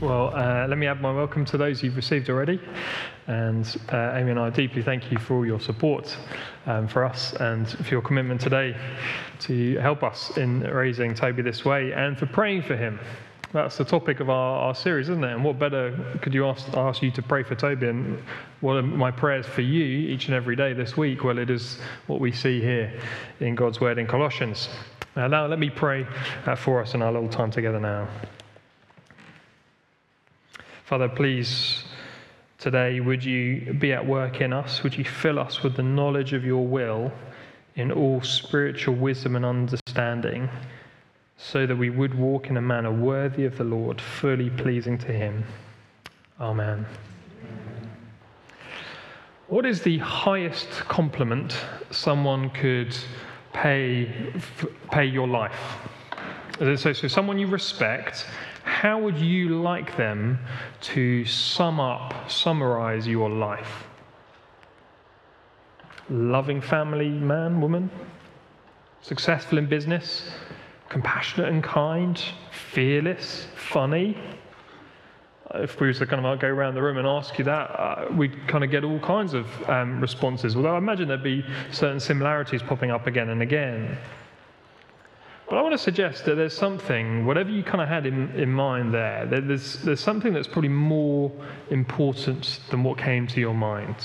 Well, uh, let me add my welcome to those you've received already. And uh, Amy and I deeply thank you for all your support um, for us and for your commitment today to help us in raising Toby this way and for praying for him. That's the topic of our, our series, isn't it? And what better could you ask, ask you to pray for Toby? And what are my prayers for you each and every day this week? Well, it is what we see here in God's word in Colossians. Uh, now, let me pray uh, for us in our little time together now. Father, please, today, would you be at work in us? Would you fill us with the knowledge of your will in all spiritual wisdom and understanding, so that we would walk in a manner worthy of the Lord, fully pleasing to him? Amen. What is the highest compliment someone could pay, pay your life? So, so someone you respect how would you like them to sum up, summarize your life? Loving family man, woman, successful in business, compassionate and kind, fearless, funny. If we were to kind of go around the room and ask you that, uh, we'd kind of get all kinds of um, responses. Although I imagine there'd be certain similarities popping up again and again. But I want to suggest that there's something, whatever you kind of had in, in mind there, there's, there's something that's probably more important than what came to your mind.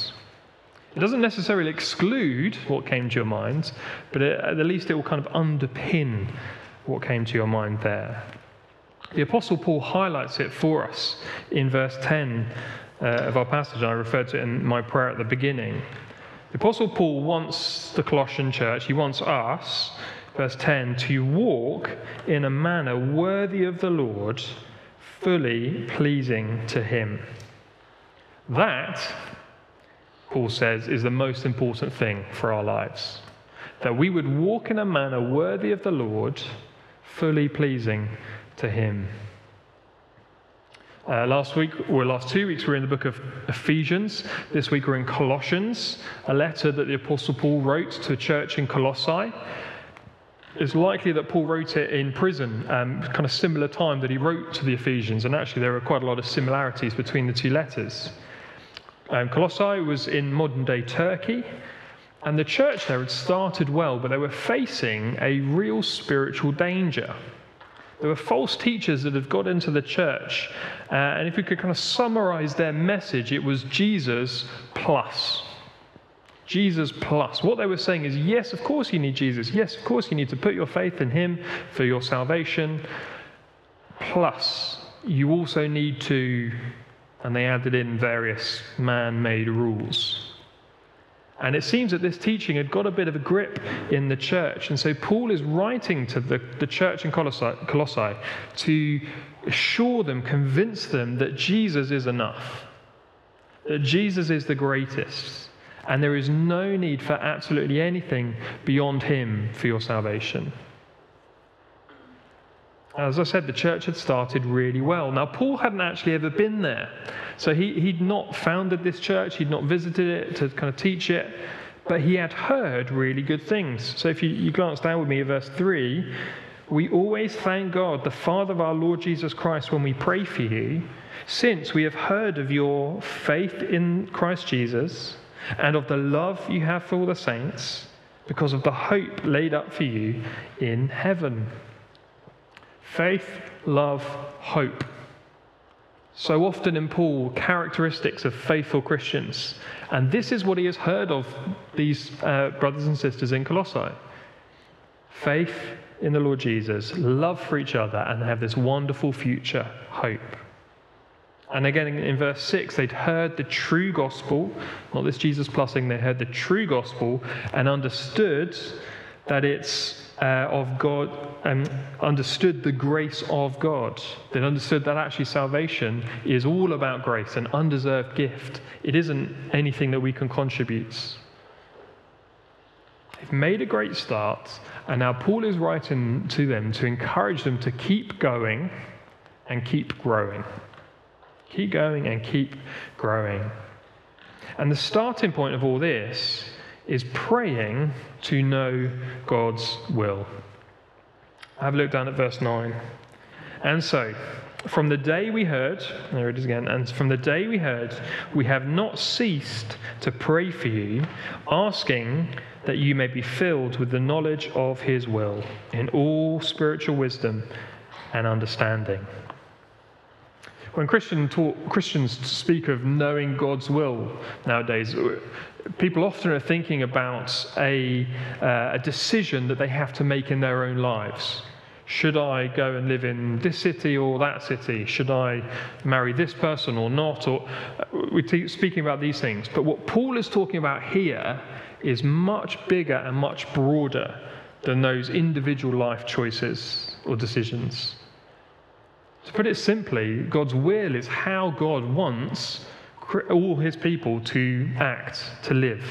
It doesn't necessarily exclude what came to your mind, but it, at least it will kind of underpin what came to your mind there. The Apostle Paul highlights it for us in verse 10 uh, of our passage, and I referred to it in my prayer at the beginning. The Apostle Paul wants the Colossian church, he wants us verse 10 to walk in a manner worthy of the Lord, fully pleasing to Him. That, Paul says, is the most important thing for our lives. That we would walk in a manner worthy of the Lord, fully pleasing to Him. Uh, last week, or last two weeks, we we're in the book of Ephesians. This week, we're in Colossians, a letter that the Apostle Paul wrote to a church in Colossae. It's likely that Paul wrote it in prison, um, kind of similar time that he wrote to the Ephesians, and actually there are quite a lot of similarities between the two letters. Um, Colossae was in modern day Turkey, and the church there had started well, but they were facing a real spiritual danger. There were false teachers that had got into the church, uh, and if we could kind of summarize their message, it was Jesus plus. Jesus plus. What they were saying is, yes, of course you need Jesus. Yes, of course you need to put your faith in Him for your salvation. Plus, you also need to, and they added in various man made rules. And it seems that this teaching had got a bit of a grip in the church. And so Paul is writing to the, the church in Colossae, Colossae to assure them, convince them that Jesus is enough, that Jesus is the greatest and there is no need for absolutely anything beyond Him for your salvation. As I said, the church had started really well. Now, Paul hadn't actually ever been there. So he, he'd not founded this church, he'd not visited it to kind of teach it, but he had heard really good things. So if you, you glance down with me at verse 3, we always thank God, the Father of our Lord Jesus Christ, when we pray for you, since we have heard of your faith in Christ Jesus and of the love you have for all the saints, because of the hope laid up for you in heaven. Faith, love, hope. So often in Paul, characteristics of faithful Christians. And this is what he has heard of these uh, brothers and sisters in Colossae faith in the Lord Jesus, love for each other, and have this wonderful future hope. And again, in verse 6, they'd heard the true gospel, not this Jesus plussing, they heard the true gospel and understood that it's uh, of God, and understood the grace of God. They'd understood that actually salvation is all about grace, an undeserved gift. It isn't anything that we can contribute. They've made a great start, and now Paul is writing to them to encourage them to keep going and keep growing. Keep going and keep growing. And the starting point of all this is praying to know God's will. Have a look down at verse 9. And so, from the day we heard, there it is again, and from the day we heard, we have not ceased to pray for you, asking that you may be filled with the knowledge of his will in all spiritual wisdom and understanding. When Christian talk, Christians speak of knowing God's will nowadays, people often are thinking about a, uh, a decision that they have to make in their own lives. Should I go and live in this city or that city? Should I marry this person or not? Or uh, we're speaking about these things. But what Paul is talking about here is much bigger and much broader than those individual life choices or decisions. To put it simply, God's will is how God wants all his people to act, to live.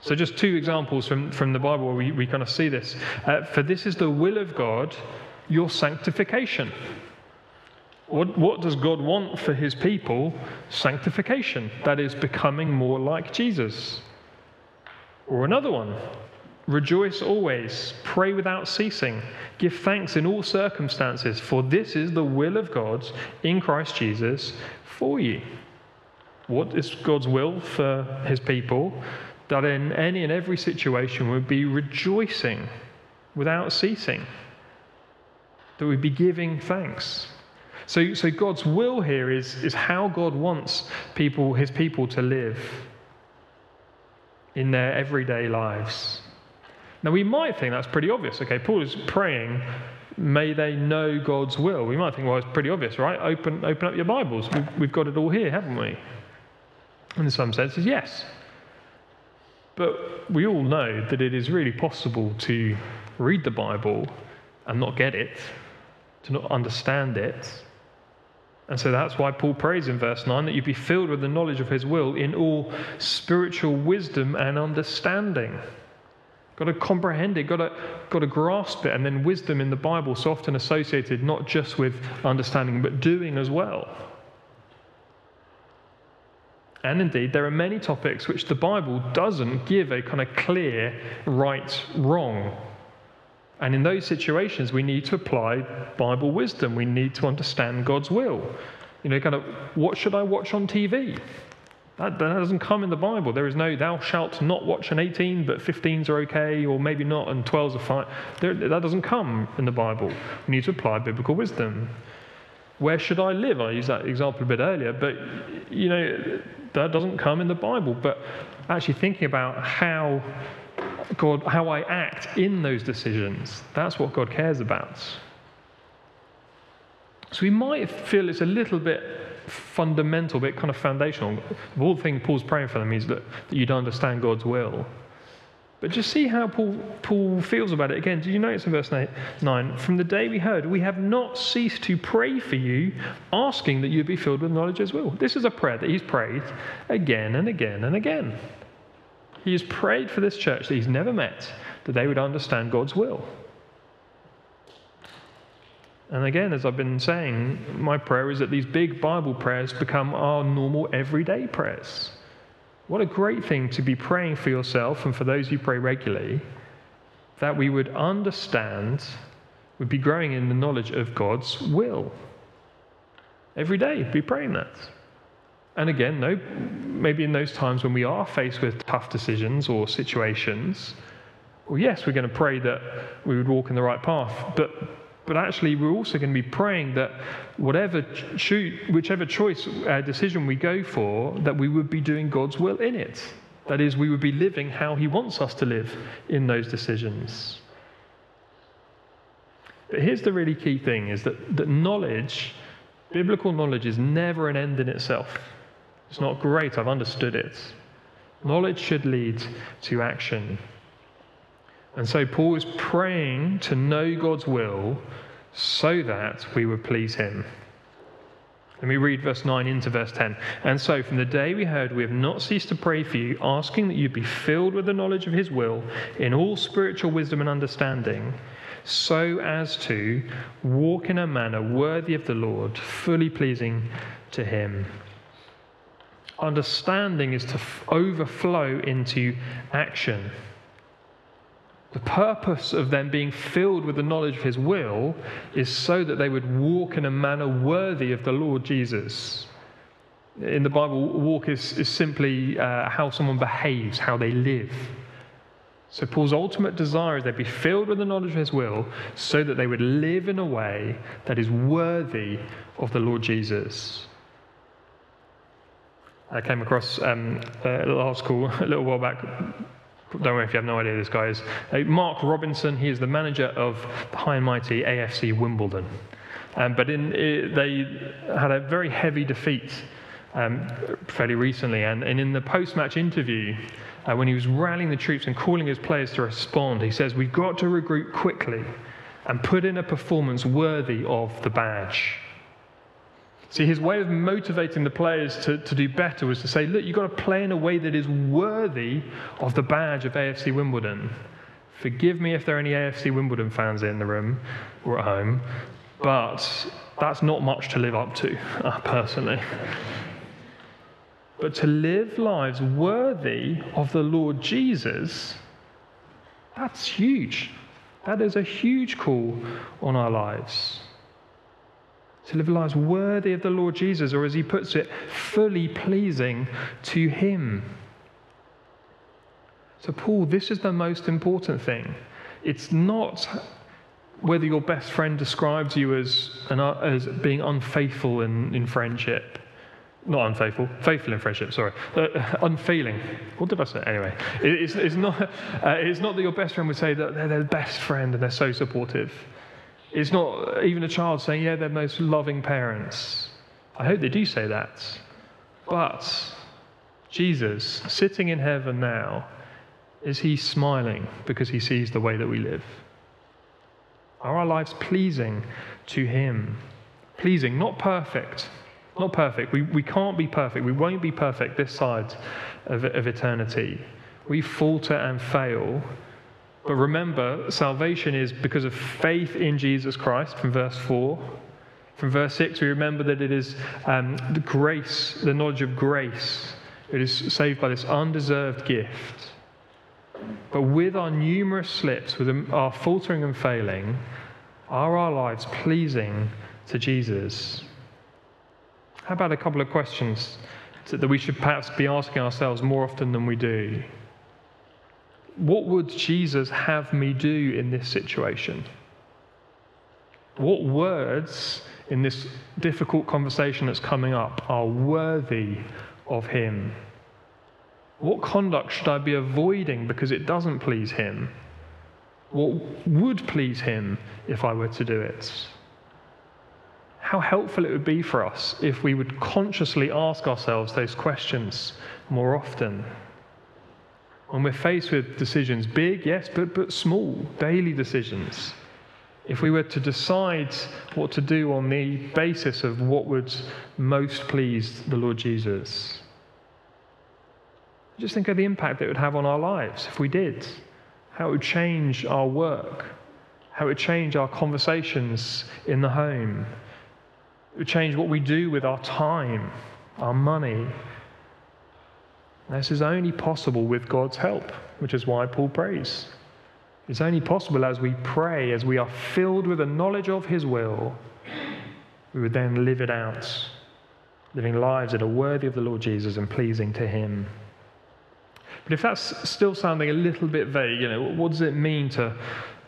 So, just two examples from, from the Bible where we, we kind of see this. Uh, for this is the will of God, your sanctification. What, what does God want for his people? Sanctification. That is, becoming more like Jesus. Or another one Rejoice always, pray without ceasing, give thanks in all circumstances, for this is the will of God in Christ Jesus for you. What is God's will for his people? that in any and every situation we'd be rejoicing without ceasing, that we'd be giving thanks. So, so God's will here is, is how God wants people, his people to live in their everyday lives. Now, we might think that's pretty obvious. Okay, Paul is praying, may they know God's will. We might think, well, it's pretty obvious, right? Open, open up your Bibles. We've, we've got it all here, haven't we? In some senses, yes. But we all know that it is really possible to read the Bible and not get it, to not understand it. And so that's why Paul prays in verse 9 that you be filled with the knowledge of his will in all spiritual wisdom and understanding. Got to comprehend it, got to, got to grasp it, and then wisdom in the Bible so often associated not just with understanding but doing as well. And indeed, there are many topics which the Bible doesn't give a kind of clear right wrong. And in those situations, we need to apply Bible wisdom. We need to understand God's will. You know, kind of, what should I watch on TV? That, that doesn't come in the Bible. There is no, thou shalt not watch an 18, but 15s are okay, or maybe not, and 12s are fine. There, that doesn't come in the Bible. We need to apply biblical wisdom. Where should I live? I used that example a bit earlier, but you know, that doesn't come in the Bible. But actually thinking about how God, how I act in those decisions, that's what God cares about. So we might feel it's a little bit fundamental, a bit kind of foundational. The whole thing Paul's praying for them is that, that you'd understand God's will. But just see how Paul, Paul feels about it. Again, did you notice in verse 9? From the day we heard, we have not ceased to pray for you, asking that you be filled with knowledge as well. This is a prayer that he's prayed again and again and again. He has prayed for this church that he's never met, that they would understand God's will. And again, as I've been saying, my prayer is that these big Bible prayers become our normal everyday prayers. What a great thing to be praying for yourself and for those you pray regularly, that we would understand, would be growing in the knowledge of God's will. Every day, be praying that. And again, no, maybe in those times when we are faced with tough decisions or situations, well, yes, we're going to pray that we would walk in the right path, but but actually, we're also going to be praying that whatever cho- whichever choice, uh, decision we go for, that we would be doing God's will in it. That is, we would be living how He wants us to live in those decisions. But here's the really key thing is that, that knowledge, biblical knowledge, is never an end in itself. It's not great, I've understood it. Knowledge should lead to action. And so Paul is praying to know God's will so that we would please him. Let me read verse 9 into verse 10. And so, from the day we heard, we have not ceased to pray for you, asking that you be filled with the knowledge of his will in all spiritual wisdom and understanding, so as to walk in a manner worthy of the Lord, fully pleasing to him. Understanding is to overflow into action. The purpose of them being filled with the knowledge of his will is so that they would walk in a manner worthy of the Lord Jesus. In the Bible, walk is, is simply uh, how someone behaves, how they live. So, Paul's ultimate desire is they'd be filled with the knowledge of his will so that they would live in a way that is worthy of the Lord Jesus. I came across um, a little article a little while back. Don't worry if you have no idea who this guy is. Uh, Mark Robinson, he is the manager of high and mighty AFC Wimbledon. Um, but in, it, they had a very heavy defeat um, fairly recently. And, and in the post match interview, uh, when he was rallying the troops and calling his players to respond, he says, We've got to regroup quickly and put in a performance worthy of the badge. See, his way of motivating the players to, to do better was to say, Look, you've got to play in a way that is worthy of the badge of AFC Wimbledon. Forgive me if there are any AFC Wimbledon fans in the room or at home, but that's not much to live up to, uh, personally but to live lives worthy of the Lord Jesus, that's huge. That is a huge call on our lives. To live lives worthy of the Lord Jesus, or as he puts it, fully pleasing to him. So, Paul, this is the most important thing. It's not whether your best friend describes you as, an, as being unfaithful in, in friendship not unfaithful, faithful in friendship, sorry, uh, unfailing. What did I say? Anyway, it, it's, it's, not, uh, it's not that your best friend would say that they're their best friend and they're so supportive. It's not even a child saying, yeah, they're most loving parents. I hope they do say that. But Jesus, sitting in heaven now, is he smiling because he sees the way that we live? Are our lives pleasing to him? Pleasing, not perfect not perfect. We, we can't be perfect. We won't be perfect this side of, of eternity. We falter and fail. But remember, salvation is because of faith in Jesus Christ, from verse 4. From verse 6, we remember that it is um, the grace, the knowledge of grace. It is saved by this undeserved gift. But with our numerous slips, with our faltering and failing, are our lives pleasing to Jesus? How about a couple of questions that we should perhaps be asking ourselves more often than we do? What would Jesus have me do in this situation? What words in this difficult conversation that's coming up are worthy of Him? What conduct should I be avoiding because it doesn't please Him? What would please Him if I were to do it? how helpful it would be for us if we would consciously ask ourselves those questions more often. When we're faced with decisions, big, yes, but, but small, daily decisions, if we were to decide what to do on the basis of what would most please the Lord Jesus, just think of the impact it would have on our lives if we did, how it would change our work, how it would change our conversations in the home, it would change what we do with our time, our money. This is only possible with God's help, which is why Paul prays. It's only possible as we pray, as we are filled with the knowledge of His will, we would then live it out, living lives that are worthy of the Lord Jesus and pleasing to Him. But if that's still sounding a little bit vague, you know, what does it mean to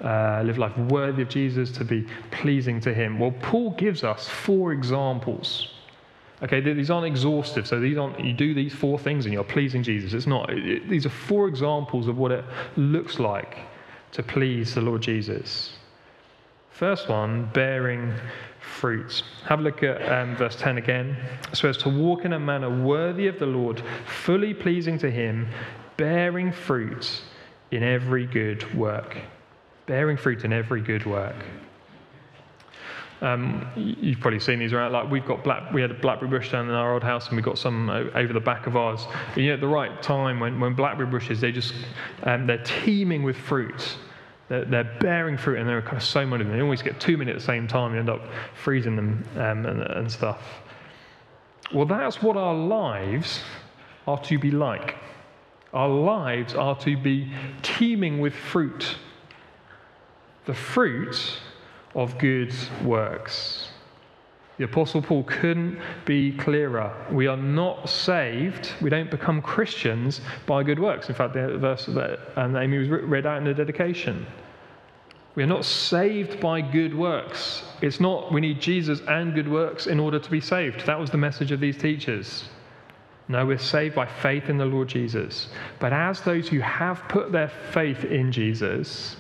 uh, live life worthy of Jesus, to be pleasing to Him? Well, Paul gives us four examples. Okay, these aren't exhaustive, so these aren't, you do these four things and you're pleasing Jesus. It's not. It, these are four examples of what it looks like to please the Lord Jesus. First one, bearing fruit. Have a look at um, verse 10 again. So as to walk in a manner worthy of the Lord, fully pleasing to Him, bearing fruit in every good work bearing fruit in every good work. Um, you've probably seen these around. Like we've got black, we had a blackberry bush down in our old house, and we got some over the back of ours. And, you know, at the right time, when, when blackberry bushes, they just um, they're teeming with fruit. They're, they're, bearing fruit, and there are kind of so many of them. They always get too many at the same time. You end up freezing them um, and, and stuff. Well, that's what our lives are to be like. Our lives are to be teeming with fruit the fruit of good works. The Apostle Paul couldn't be clearer. We are not saved, we don't become Christians by good works. In fact, the verse that um, Amy was read out in the dedication. We are not saved by good works. It's not we need Jesus and good works in order to be saved. That was the message of these teachers. No, we're saved by faith in the Lord Jesus. But as those who have put their faith in Jesus,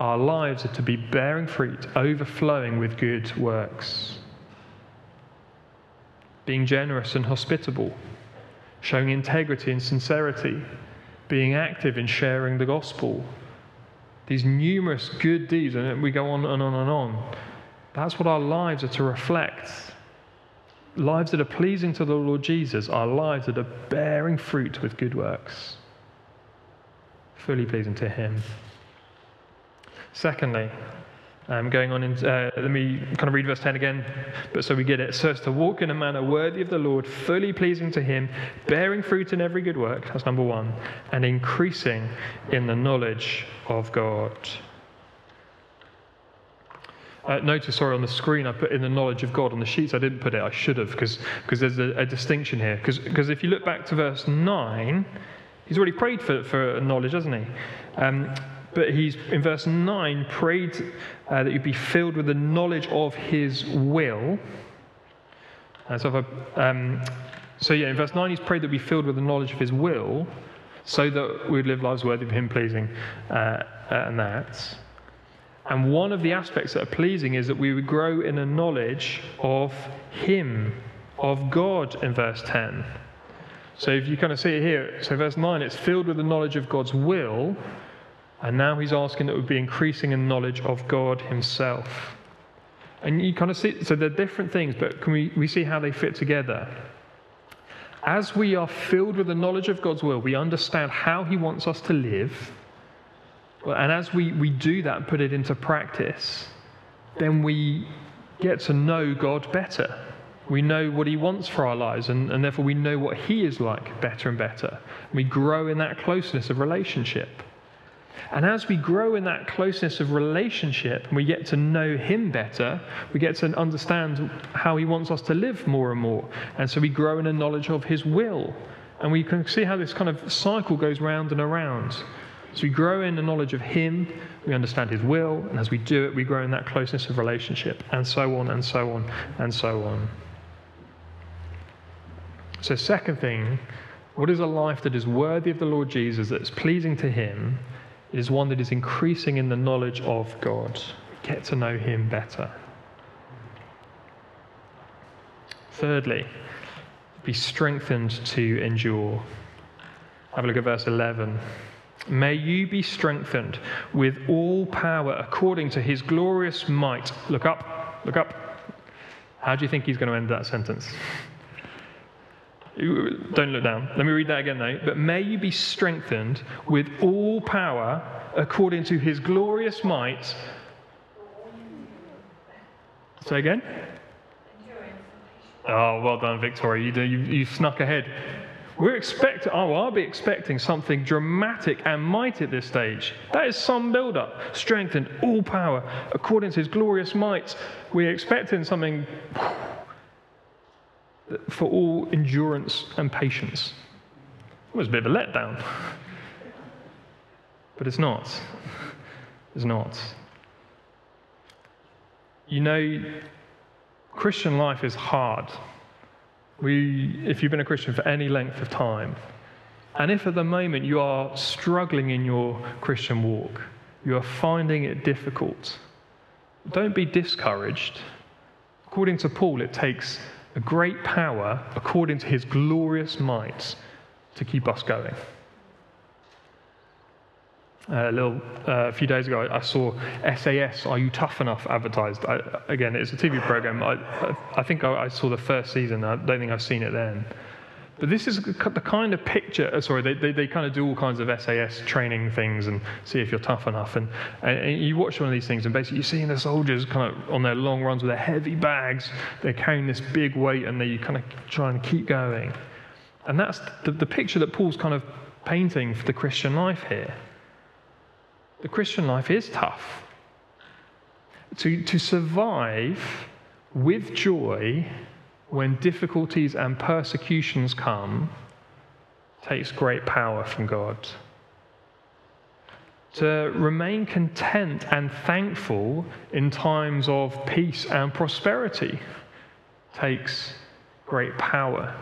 our lives are to be bearing fruit, overflowing with good works being generous and hospitable, showing integrity and sincerity, being active in sharing the gospel. These numerous good deeds, and we go on and on and on. That's what our lives are to reflect. Lives that are pleasing to the Lord Jesus are lives that are bearing fruit with good works, fully pleasing to Him. Secondly, um, going on, in, uh, let me kind of read verse 10 again, but so we get it. So as to walk in a manner worthy of the Lord, fully pleasing to Him, bearing fruit in every good work, that's number one, and increasing in the knowledge of God. Uh, notice, sorry, on the screen I put in the knowledge of God. On the sheets I didn't put it, I should have, because there's a, a, distinction here. Because if you look back to verse 9, he's already prayed for, for knowledge, hasn't he? Um, but he's, in verse 9, prayed uh, that you'd be filled with the knowledge of his will. Uh, so, um, so, yeah, in verse 9, he's prayed that we'd be filled with the knowledge of his will so that we'd live lives worthy of him pleasing uh, and that. And one of the aspects that are pleasing is that we would grow in a knowledge of him, of God, in verse 10. So if you kind of see it here, so verse 9, it's filled with the knowledge of God's will. And now he's asking that we be increasing in knowledge of God himself. And you kind of see, so they're different things, but can we, we see how they fit together? As we are filled with the knowledge of God's will, we understand how he wants us to live. And as we, we do that and put it into practice, then we get to know God better. We know what He wants for our lives, and, and therefore we know what He is like better and better. We grow in that closeness of relationship. And as we grow in that closeness of relationship and we get to know Him better, we get to understand how He wants us to live more and more. And so we grow in a knowledge of His will. And we can see how this kind of cycle goes round and around. So we grow in the knowledge of Him, we understand His will, and as we do it, we grow in that closeness of relationship, and so on, and so on, and so on. So, second thing, what is a life that is worthy of the Lord Jesus, that's pleasing to Him? It is one that is increasing in the knowledge of God. Get to know Him better. Thirdly, be strengthened to endure. Have a look at verse 11. May you be strengthened with all power according to his glorious might. Look up, look up. How do you think he's going to end that sentence? Don't look down. Let me read that again, though. But may you be strengthened with all power according to his glorious might. Say again? Oh, well done, Victoria. You, you, you snuck ahead. We're expecting, oh, I'll be expecting something dramatic and mighty at this stage. That is some build up, strengthened, all power, according to his glorious might. We're expecting something for all endurance and patience. It was a bit of a letdown. But it's not. It's not. You know, Christian life is hard. We, if you've been a Christian for any length of time, and if at the moment you are struggling in your Christian walk, you are finding it difficult, don't be discouraged. According to Paul, it takes a great power according to his glorious might to keep us going. Uh, a little uh, a few days ago, I, I, saw SAS Are You Tough Enough advertised. I, again, it's a TV program. I, I think I, saw the first season. I don't think I've seen it then. But this is the kind of picture, uh, sorry, they, they, they, kind of do all kinds of SAS training things and see if you're tough enough. And, and, you watch one of these things, and basically you're seeing the soldiers kind of on their long runs with their heavy bags, they're carrying this big weight, and they kind of try and keep going. And that's the, the picture that Paul's kind of painting for the Christian life here. The Christian life is tough. to, to survive with joy when difficulties and persecutions come takes great power from God. To remain content and thankful in times of peace and prosperity takes great power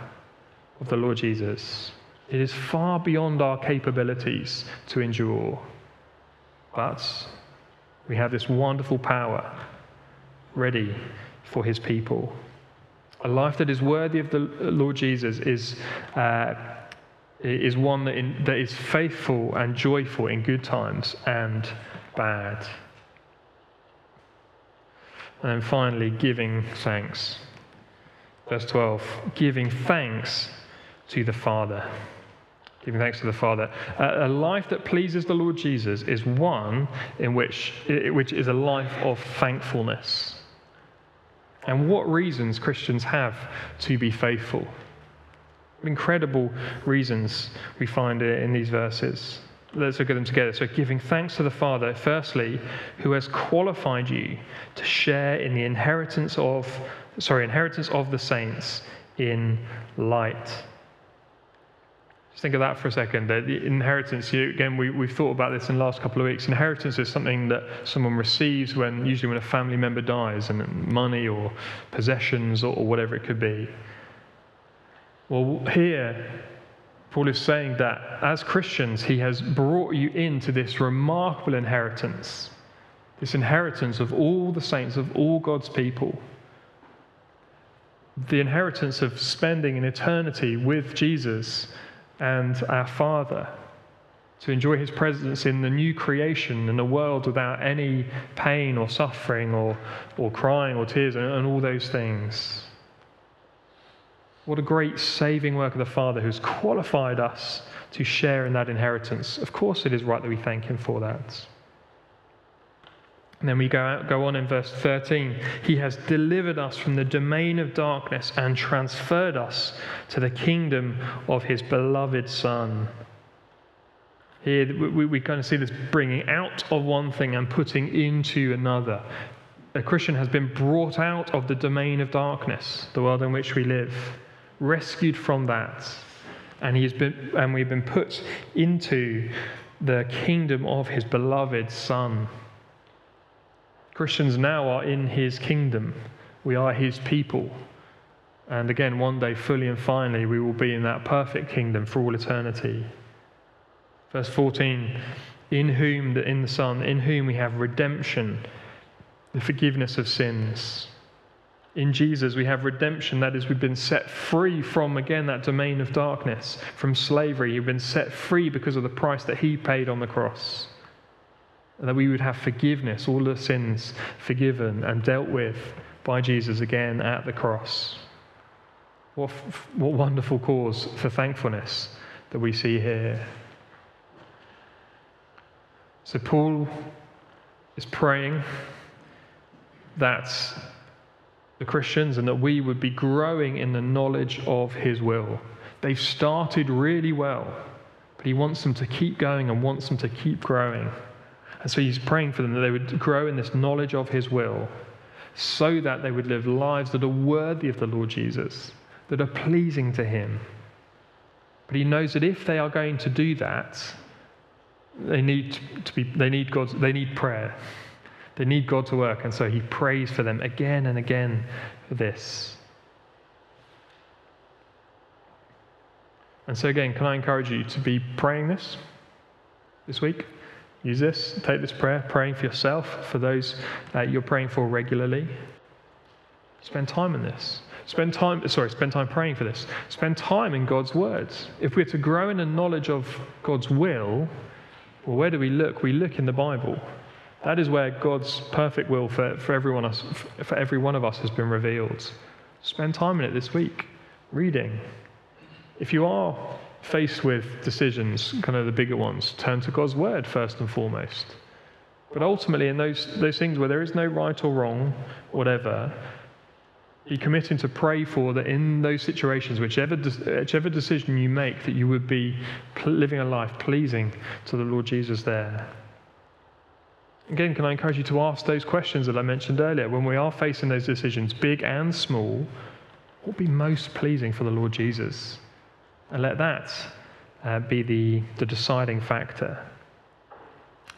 of the Lord Jesus. It is far beyond our capabilities to endure. But we have this wonderful power ready for his people. A life that is worthy of the Lord Jesus is, uh, is one that, in, that is faithful and joyful in good times and bad. And then finally, giving thanks. Verse 12 giving thanks to the Father. Giving thanks to the Father. a life that pleases the Lord Jesus is one in which, which is a life of thankfulness. And what reasons Christians have to be faithful. Incredible reasons we find in these verses. Let's look at them together. So, giving thanks to the Father, firstly, who has qualified you to share in the inheritance of, sorry, inheritance of the saints in light. Just think of that for a second. Inheritance, you, again, we, we've thought about this in the last couple of weeks. Inheritance is something that someone receives when, usually when a family member dies, and money or possessions or, or whatever it could be. Well, here, Paul is saying that as Christians, he has brought you into this remarkable inheritance, this inheritance of all the saints, of all God's people. The inheritance of spending an eternity with Jesus and our Father, to enjoy His presence in the new creation, in a world without any pain or suffering or, or crying or tears and, and all those things. What a great saving work of the Father who's qualified us to share in that inheritance. Of course, it is right that we thank Him for that. And then we go, out, go on in verse 13. He has delivered us from the domain of darkness and transferred us to the kingdom of his beloved Son. Here we, we kind of see this bringing out of one thing and putting into another. A Christian has been brought out of the domain of darkness, the world in which we live, rescued from that, and, he has been, and we've been put into the kingdom of his beloved Son. Christians now are in his kingdom. We are his people. And again, one day, fully and finally, we will be in that perfect kingdom for all eternity. Verse 14 In whom, the, in the Son, in whom we have redemption, the forgiveness of sins. In Jesus, we have redemption. That is, we've been set free from, again, that domain of darkness, from slavery. You've been set free because of the price that He paid on the cross that we would have forgiveness, all the sins forgiven and dealt with by Jesus again at the cross. What, what wonderful cause for thankfulness that we see here. So, Paul is praying that the Christians and that we would be growing in the knowledge of his will. They've started really well, but he wants them to keep going and wants them to keep growing. And so he's praying for them that they would grow in this knowledge of his will so that they would live lives that are worthy of the Lord Jesus, that are pleasing to him. But he knows that if they are going to do that, they need to be they need God they need prayer. They need God to work, and so he prays for them again and again for this. And so again, can I encourage you to be praying this this week? Use this, take this prayer, praying for yourself, for those that you're praying for regularly. Spend time in this. Spend time, sorry, spend time praying for this. Spend time in God's words. If we're to grow in a knowledge of God's will, well, where do we look? We look in the Bible. That is where God's perfect will for, for, everyone, for every one of us has been revealed. Spend time in it this week, reading. If you are faced with decisions, kind of the bigger ones, turn to God's word first and foremost. But ultimately, in those, those things where there is no right or wrong, whatever, be committing to pray for that in those situations, whichever, whichever decision you make, that you would be living a life pleasing to the Lord Jesus there. Again, can I encourage you to ask those questions that I mentioned earlier? When we are facing those decisions, big and small, what would be most pleasing for the Lord Jesus? And let that uh, be the, the deciding factor.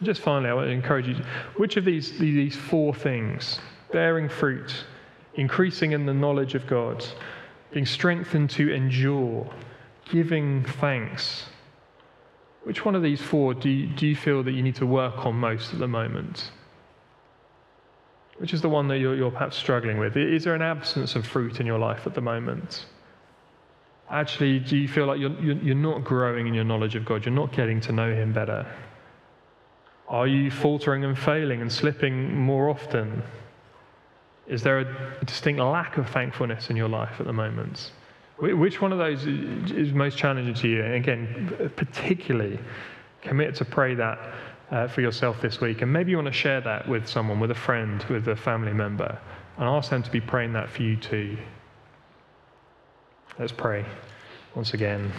Just finally, I want to encourage you which of these, these four things, bearing fruit, increasing in the knowledge of God, being strengthened to endure, giving thanks, which one of these four do you, do you feel that you need to work on most at the moment? Which is the one that you're, you're perhaps struggling with? Is there an absence of fruit in your life at the moment? Actually, do you feel like you're, you're not growing in your knowledge of God? You're not getting to know Him better? Are you faltering and failing and slipping more often? Is there a distinct lack of thankfulness in your life at the moment? Which one of those is most challenging to you? And again, particularly commit to pray that uh, for yourself this week. And maybe you want to share that with someone, with a friend, with a family member, and ask them to be praying that for you too. Let's pray once again.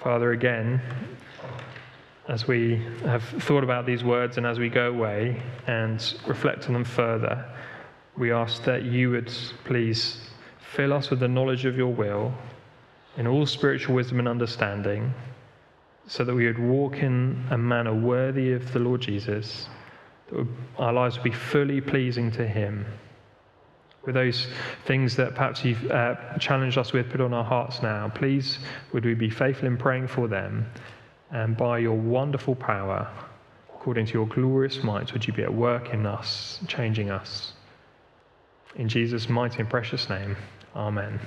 Father, again, as we have thought about these words and as we go away and reflect on them further, we ask that you would please fill us with the knowledge of your will in all spiritual wisdom and understanding, so that we would walk in a manner worthy of the Lord Jesus, our lives would be fully pleasing to Him. With those things that perhaps you've uh, challenged us with, put on our hearts now, please would we be faithful in praying for them and by your wonderful power, according to your glorious might, would you be at work in us, changing us. In Jesus' mighty and precious name, amen.